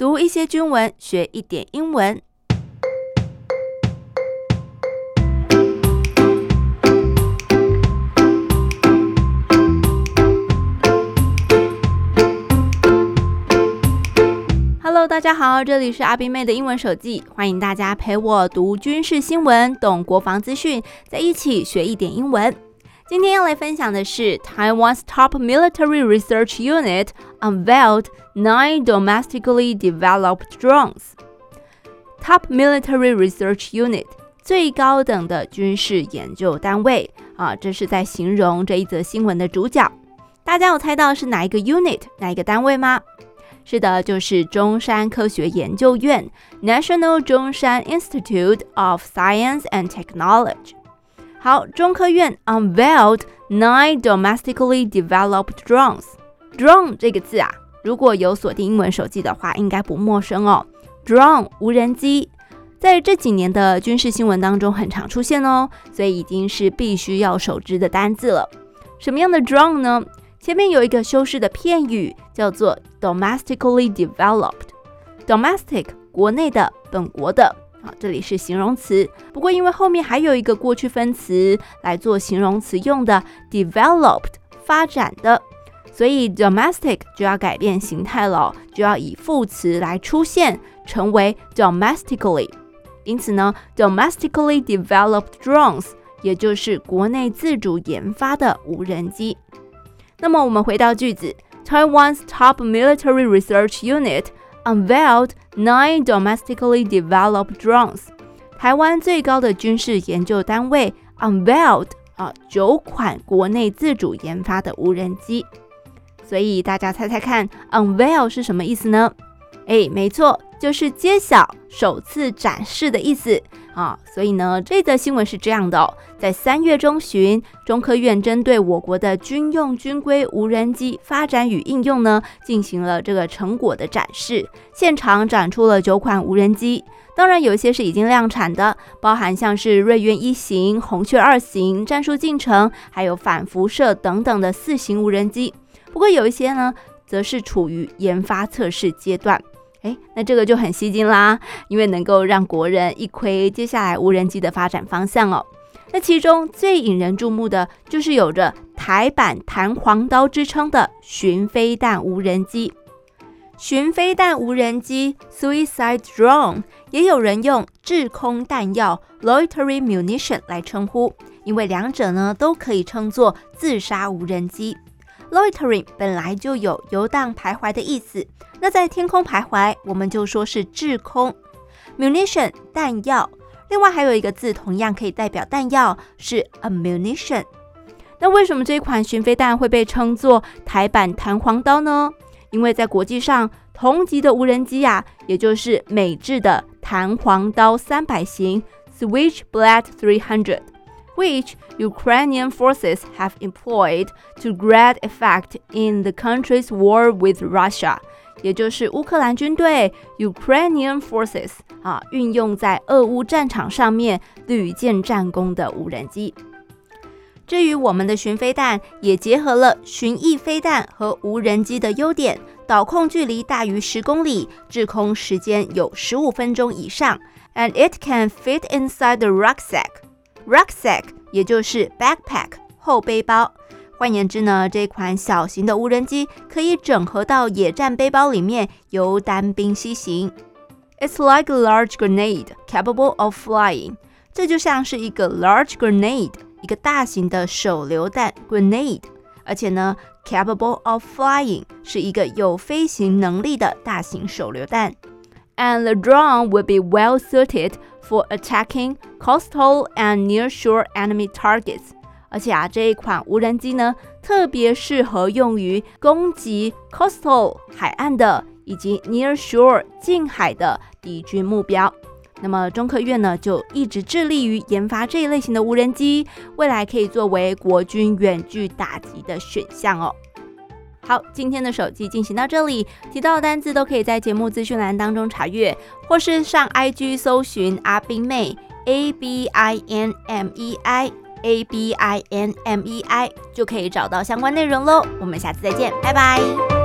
读一些军文，学一点英文。Hello，大家好，这里是阿斌妹的英文手记，欢迎大家陪我读军事新闻，懂国防资讯，在一起学一点英文。今天要来分享的是 Taiwan's top military research unit unveiled nine domestically developed drones. Top military research unit 最高等的军事研究单位啊，这是在形容这一则新闻的主角。大家有猜到是哪一个 unit 哪一个单位吗？是的，就是中山科学研究院 National 中山 Institute of Science and Technology。 好，中科院 unveiled nine domestically developed drones。drone 这个字啊，如果有锁定英文手机的话，应该不陌生哦。drone 无人机，在这几年的军事新闻当中很常出现哦，所以已经是必须要熟知的单字了。什么样的 drone 呢？前面有一个修饰的片语，叫做 domestically developed。domestic 国内的，本国的。好，这里是形容词。不过，因为后面还有一个过去分词来做形容词用的，developed 发展的，所以 domestic 就要改变形态了，就要以副词来出现，成为 domestically。因此呢，domestically developed drones 也就是国内自主研发的无人机。那么，我们回到句子，Taiwan's top military research unit。Unveiled nine domestically developed drones。台湾最高的军事研究单位 unveiled 啊，九款国内自主研发的无人机。所以大家猜猜看，unveil 是什么意思呢？哎，没错，就是揭晓、首次展示的意思啊。所以呢，这则新闻是这样的哦，在三月中旬，中科院针对我国的军用军规无人机发展与应用呢，进行了这个成果的展示。现场展出了九款无人机，当然有一些是已经量产的，包含像是锐苑一型、红雀二型、战术进程，还有反辐射等等的四型无人机。不过有一些呢，则是处于研发测试阶段。诶，那这个就很吸睛啦，因为能够让国人一窥接下来无人机的发展方向哦。那其中最引人注目的就是有着台版弹簧刀之称的巡飞弹无人机。巡飞弹无人机 （Suicide Drone） 也有人用滞空弹药 （Loitering Munition） 来称呼，因为两者呢都可以称作自杀无人机。Loitering 本来就有游荡徘徊的意思，那在天空徘徊，我们就说是滞空。Munition 弹药，另外还有一个字同样可以代表弹药，是 ammunition。那为什么这款巡飞弹会被称作台版弹簧刀呢？因为在国际上同级的无人机呀、啊，也就是美制的弹簧刀三百型 Switchblade 300。which Ukrainian forces have employed to great effect in the country's war with Russia，也就是乌克兰军队 Ukrainian forces 啊，运用在俄乌战场上面屡建战功的无人机。至于我们的巡飞弹，也结合了巡弋飞弹和无人机的优点，导控距离大于十公里，滞空时间有十五分钟以上，and it can fit inside the rucksack。 Rucksack 也就是 backpack 后背包，换言之呢，这款小型的无人机可以整合到野战背包里面，由单兵携行。It's like a large grenade capable of flying。这就像是一个 large grenade，一个大型的手榴弹 grenade，而且呢，capable of flying 是一个有飞行能力的大型手榴弹。And the drone will be well suited for attacking coastal and nearshore enemy targets。而且啊，这一款无人机呢，特别适合用于攻击 coastal 海岸的以及 nearshore 近海的敌军目标。那么，中科院呢，就一直致力于研发这一类型的无人机，未来可以作为国军远距打击的选项哦。好，今天的手机进行到这里，提到的单字都可以在节目资讯栏当中查阅，或是上 IG 搜寻阿冰妹 A B I N M E I A B I N M E I 就可以找到相关内容喽。我们下次再见，拜拜。